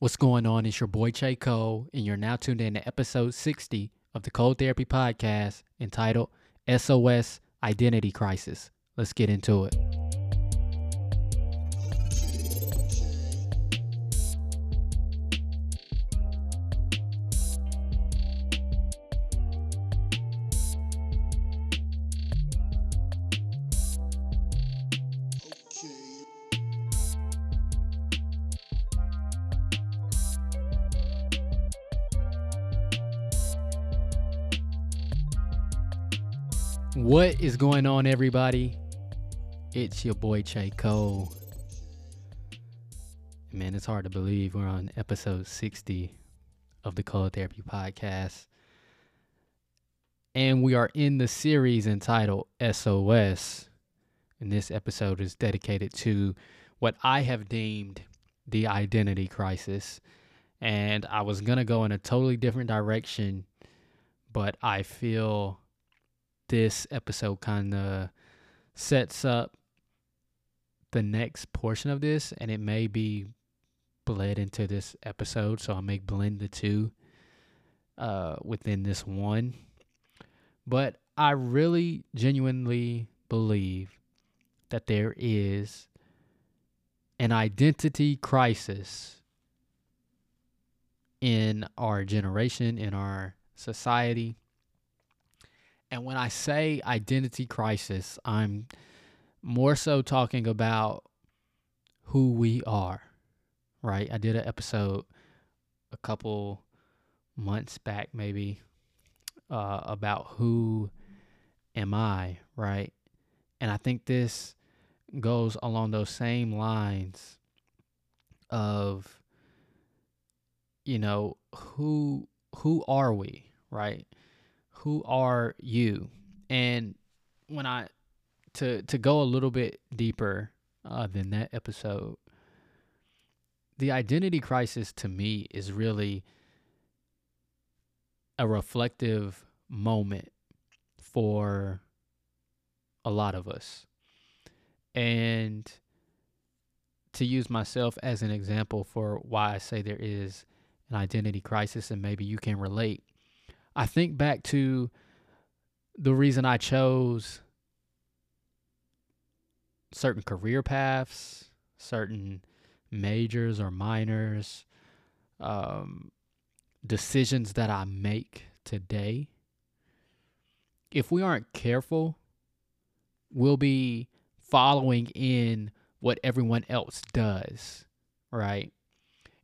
What's going on? It's your boy Chae Cole, and you're now tuned in to episode 60 of the Cole Therapy Podcast entitled SOS Identity Crisis. Let's get into it. What is going on, everybody? It's your boy Chae Cole. Man, it's hard to believe we're on episode 60 of the Cole Therapy Podcast. And we are in the series entitled SOS. And this episode is dedicated to what I have deemed the identity crisis. And I was going to go in a totally different direction, but I feel this episode kind of sets up the next portion of this, and it may be bled into this episode. So I may blend the two uh, within this one. But I really genuinely believe that there is an identity crisis in our generation, in our society and when I say identity crisis, I'm more so talking about who we are, right? I did an episode a couple months back, maybe, uh, about who am I, right? And I think this goes along those same lines of, you know, who who are we, right? Who are you? And when I to to go a little bit deeper uh, than that episode, the identity crisis to me is really a reflective moment for a lot of us. And to use myself as an example for why I say there is an identity crisis, and maybe you can relate. I think back to the reason I chose certain career paths, certain majors or minors, um, decisions that I make today. If we aren't careful, we'll be following in what everyone else does, right?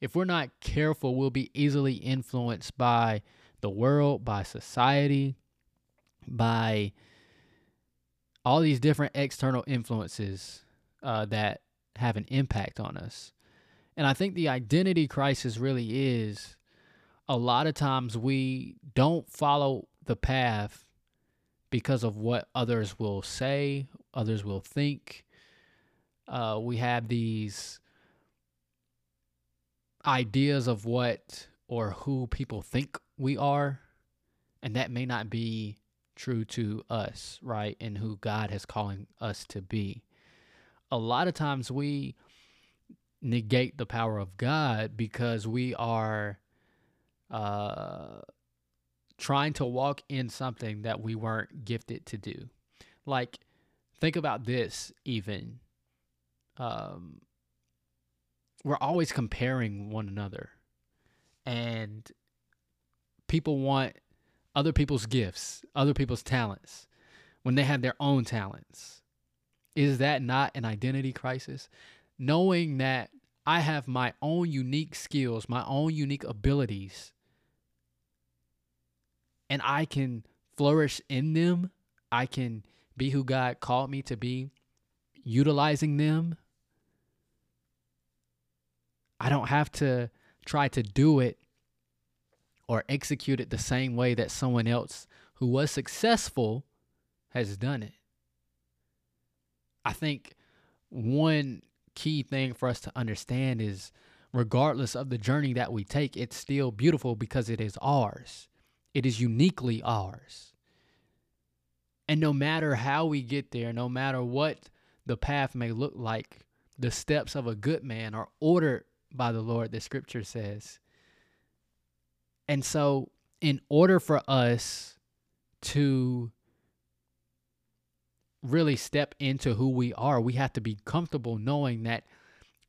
If we're not careful, we'll be easily influenced by the world, by society, by all these different external influences uh, that have an impact on us. And I think the identity crisis really is a lot of times we don't follow the path because of what others will say, others will think. Uh, we have these ideas of what or who people think we are, and that may not be true to us, right? And who God has calling us to be. A lot of times we negate the power of God because we are uh, trying to walk in something that we weren't gifted to do. Like, think about this even. Um, we're always comparing one another. And people want other people's gifts, other people's talents, when they have their own talents. Is that not an identity crisis? Knowing that I have my own unique skills, my own unique abilities, and I can flourish in them, I can be who God called me to be, utilizing them. I don't have to try to do it or execute it the same way that someone else who was successful has done it. I think one key thing for us to understand is regardless of the journey that we take, it's still beautiful because it is ours. It is uniquely ours. And no matter how we get there, no matter what the path may look like, the steps of a good man are ordered by the Lord, the scripture says. And so, in order for us to really step into who we are, we have to be comfortable knowing that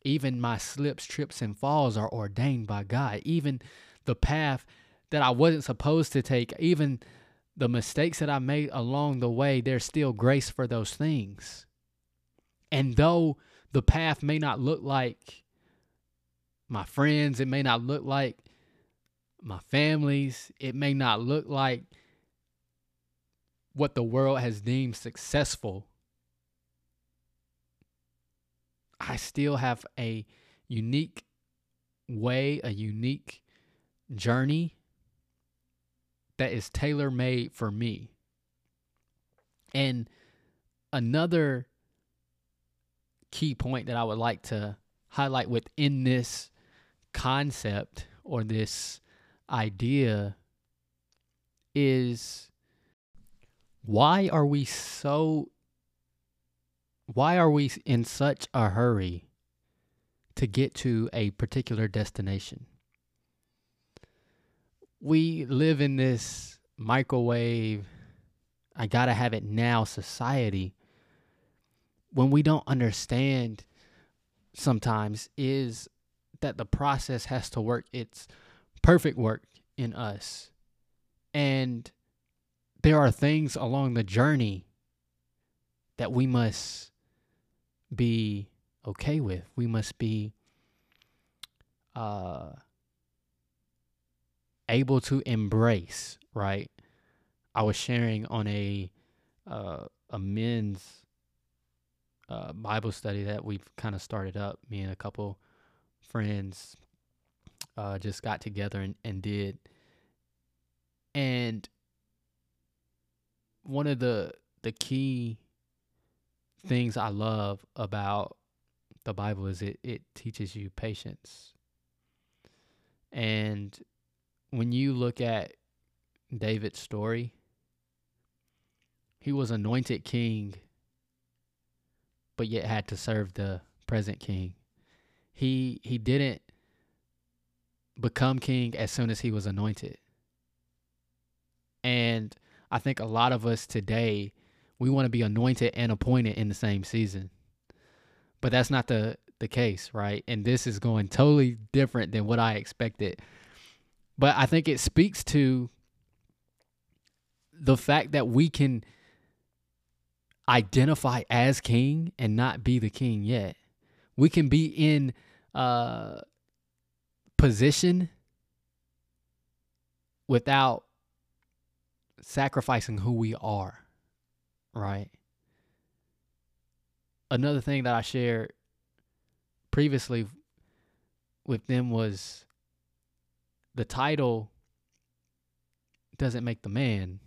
even my slips, trips, and falls are ordained by God. Even the path that I wasn't supposed to take, even the mistakes that I made along the way, there's still grace for those things. And though the path may not look like my friends, it may not look like my families, it may not look like what the world has deemed successful, I still have a unique way, a unique journey that is tailor made for me. And another key point that I would like to highlight within this concept or this idea is why are we so why are we in such a hurry to get to a particular destination? We live in this microwave, I gotta have it now society when we don't understand sometimes is that the process has to work its perfect work in us. And there are things along the journey that we must be okay with. We must be uh, able to embrace, right? I was sharing on a uh, a men's uh, Bible study that we've kind of started up. Me and a couple friends uh, just got together and, and did. And one of the the key things I love about the Bible is it it teaches you patience. And when you look at David's story, he was anointed king but yet had to serve the present king. He he didn't become king as soon as he was anointed. And I think a lot of us today, we want to be anointed and appointed in the same season. But that's not the, the case, right? And this is going totally different than what I expected. But I think it speaks to the fact that we can identify as king and not be the king yet. We can be in uh position without sacrificing who we are, right? Another thing that I shared previously with them was the title doesn't make the man.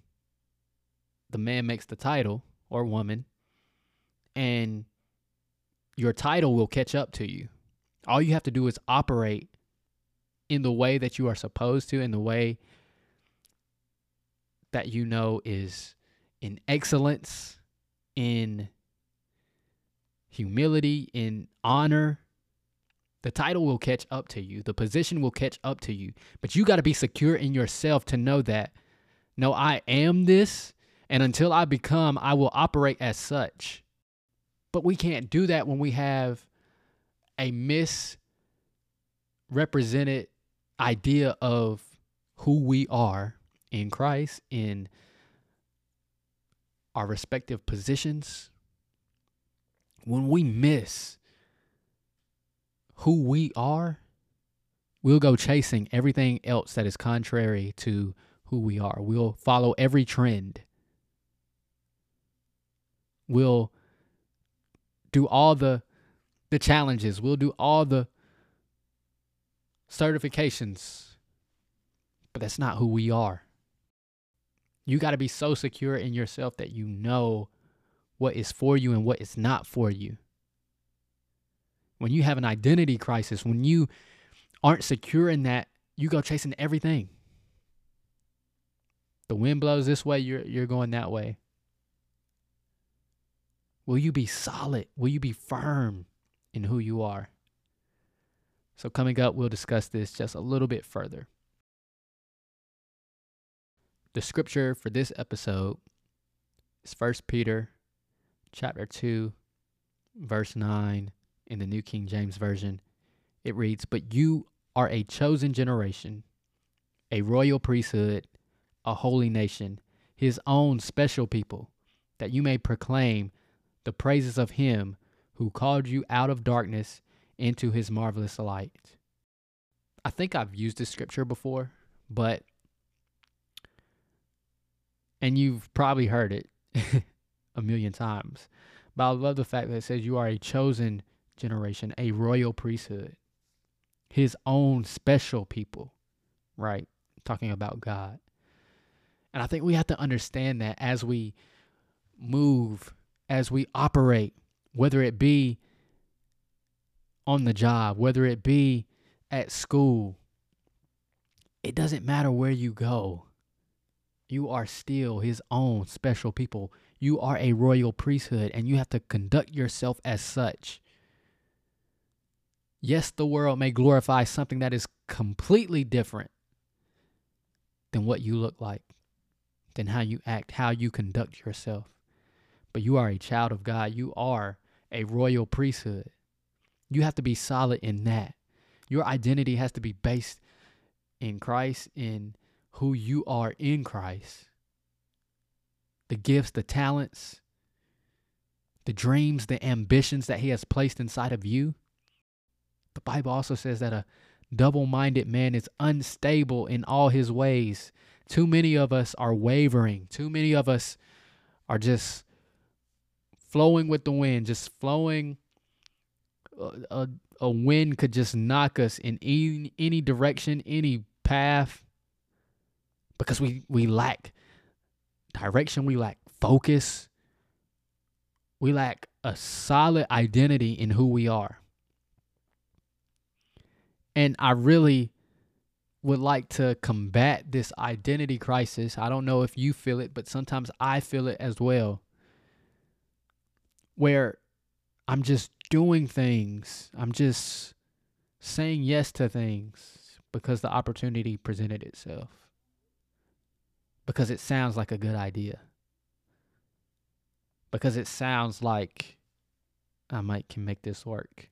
The man makes the title or woman, and your title will catch up to you. All you have to do is operate in the way that you are supposed to, in the way that you know is in excellence, in humility, in honor. The title will catch up to you. The position will catch up to you. But you got to be secure in yourself to know that, no, I am this and until I become, I will operate as such. But we can't do that when we have a misrepresented idea of who we are in Christ, in our respective positions. When we miss who we are, we'll go chasing everything else that is contrary to who we are. We'll follow every trend We'll do all the the challenges. We'll do all the certifications. But that's not who we are. You got to be so secure in yourself that you know what is for you and what is not for you. When you have an identity crisis, when you aren't secure in that, you go chasing everything. The wind blows this way, you're you're going that way. Will you be solid? Will you be firm in who you are? So, coming up, we'll discuss this just a little bit further. The scripture for this episode is 1 Peter chapter 2 verse 9 in the New King James Version. It reads, "But you are a chosen generation, a royal priesthood, a holy nation, his own special people, that you may proclaim the praises of him who called you out of darkness into his marvelous light." I think I've used this scripture before, but and you've probably heard it a million times. But I love the fact that it says you are a chosen generation, a royal priesthood, his own special people, right? Talking about God. And I think we have to understand that as we move, as we operate, whether it be on the job, whether it be at school, it doesn't matter where you go. You are still his own special people. You are a royal priesthood and you have to conduct yourself as such. Yes, the world may glorify something that is completely different than what you look like, than how you act, how you conduct yourself. But you are a child of God. You are a royal priesthood. You have to be solid in that. Your identity has to be based in Christ, in who you are in Christ, the gifts, the talents, the dreams, the ambitions that He has placed inside of you. The Bible also says that a double minded man is unstable in all his ways. Too many of us are wavering. Too many of us are just flowing with the wind, just flowing. A, a wind could just knock us in any, any direction, any path because we we lack direction, we lack focus, we lack a solid identity in who we are. And I really would like to combat this identity crisis. I don't know if you feel it, but sometimes I feel it as well. Where I'm just doing things, I'm just saying yes to things because the opportunity presented itself because it sounds like a good idea. Because it sounds like I might can make this work.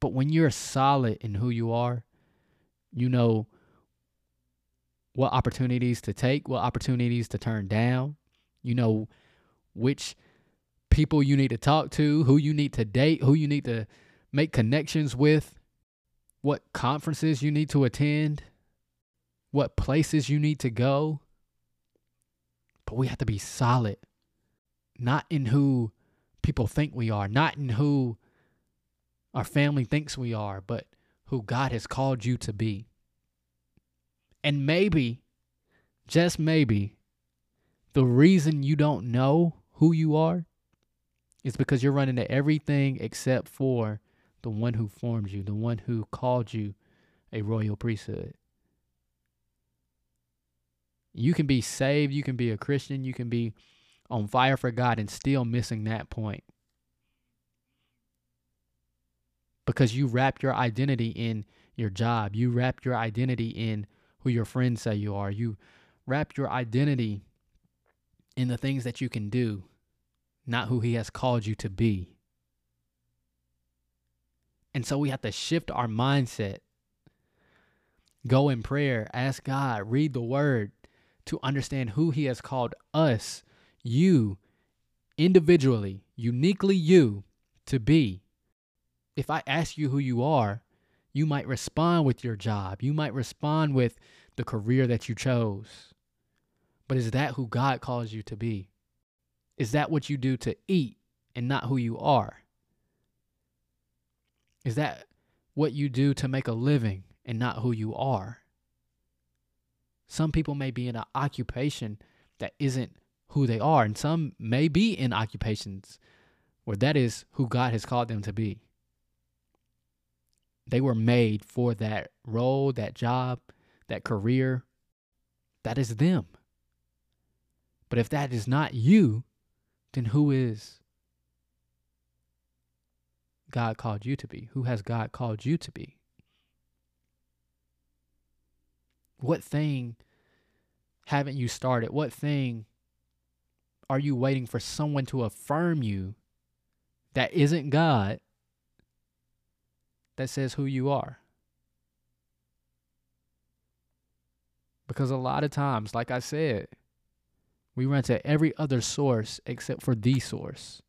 But when you're solid in who you are, you know what opportunities to take, what opportunities to turn down. You know which people you need to talk to, who you need to date, who you need to make connections with, what conferences you need to attend what places you need to go. But we have to be solid, not in who people think we are, not in who our family thinks we are, but who God has called you to be. And maybe, just maybe, the reason you don't know who you are is because you're running to everything except for the one who formed you, the one who called you a royal priesthood. You can be saved, you can be a Christian, you can be on fire for God and still missing that point. Because you wrap your identity in your job, you wrap your identity in who your friends say you are, you wrap your identity in the things that you can do, not who He has called you to be. And so we have to shift our mindset. Go in prayer, ask God, read the word, to understand who He has called us, you, individually, uniquely you, to be. If I ask you who you are, you might respond with your job. You might respond with the career that you chose. But is that who God calls you to be? Is that what you do to eat and not who you are? Is that what you do to make a living and not who you are? Some people may be in an occupation that isn't who they are, and some may be in occupations where that is who God has called them to be. They were made for that role, that job, that career. That is them. But if that is not you, then who is? God called you to be? Who has God called you to be? What thing haven't you started? What thing are you waiting for someone to affirm you that isn't God that says who you are? Because a lot of times, like I said, we run to every other source except for the source.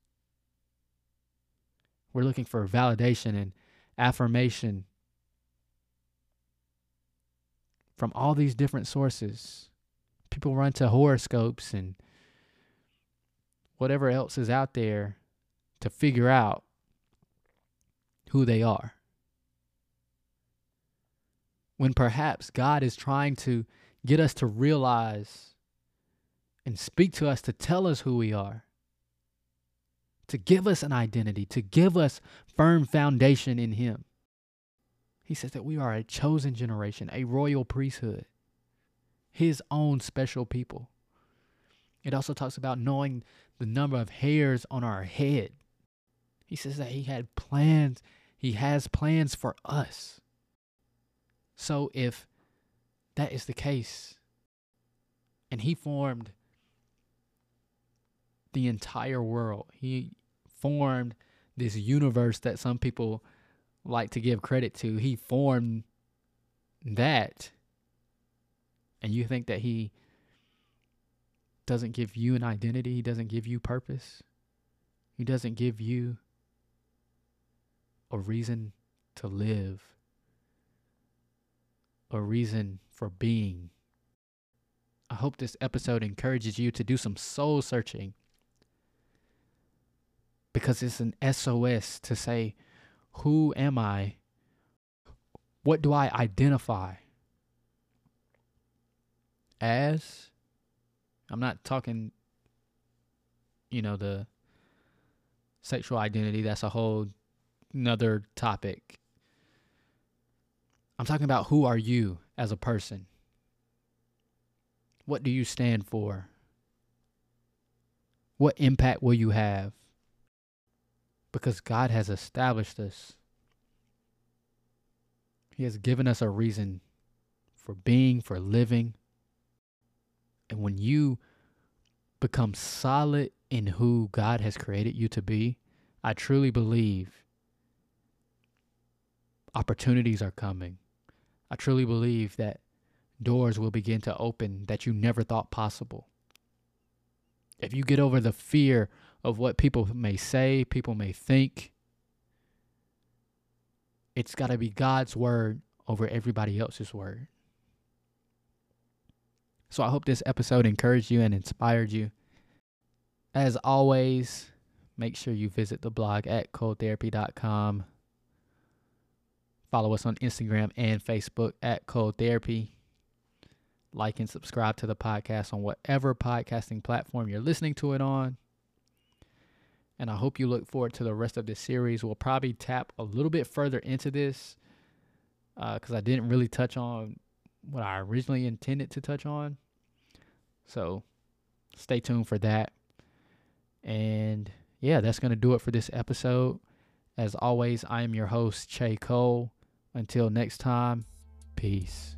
We're looking for validation and affirmation from all these different sources. People run to horoscopes and whatever else is out there to figure out who they are. When perhaps God is trying to get us to realize and speak to us to tell us who we are, to give us an identity, to give us firm foundation in Him. He says that we are a chosen generation, a royal priesthood, His own special people. It also talks about knowing the number of hairs on our head. He says that He had plans, He has plans for us. So if that is the case, and He formed the entire world. He formed this universe that some people like to give credit to. He formed that. And you think that he doesn't give you an identity, he doesn't give you purpose, he doesn't give you a reason to live, a reason for being. I hope this episode encourages you to do some soul searching because it's an SOS to say, Who am I? What do I identify as? I'm not talking, you know, the sexual identity. That's a whole another topic. I'm talking about who are you as a person? What do you stand for? What impact will you have? Because God has established us. He has given us a reason for being, for living. And when you become solid in who God has created you to be, I truly believe opportunities are coming. I truly believe that doors will begin to open that you never thought possible. If you get over the fear of what people may say, people may think. It's got to be God's word over everybody else's word. So I hope this episode encouraged you and inspired you. As always, make sure you visit the blog at coletherapy.com. Follow us on Instagram and Facebook at Cole Therapy. Like and subscribe to the podcast on whatever podcasting platform you're listening to it on and I hope you look forward to the rest of this series. We'll probably tap a little bit further into this because uh, I didn't really touch on what I originally intended to touch on. So stay tuned for that. And yeah, that's going to do it for this episode. As always, I am your host, Chae Cole. Until next time, peace.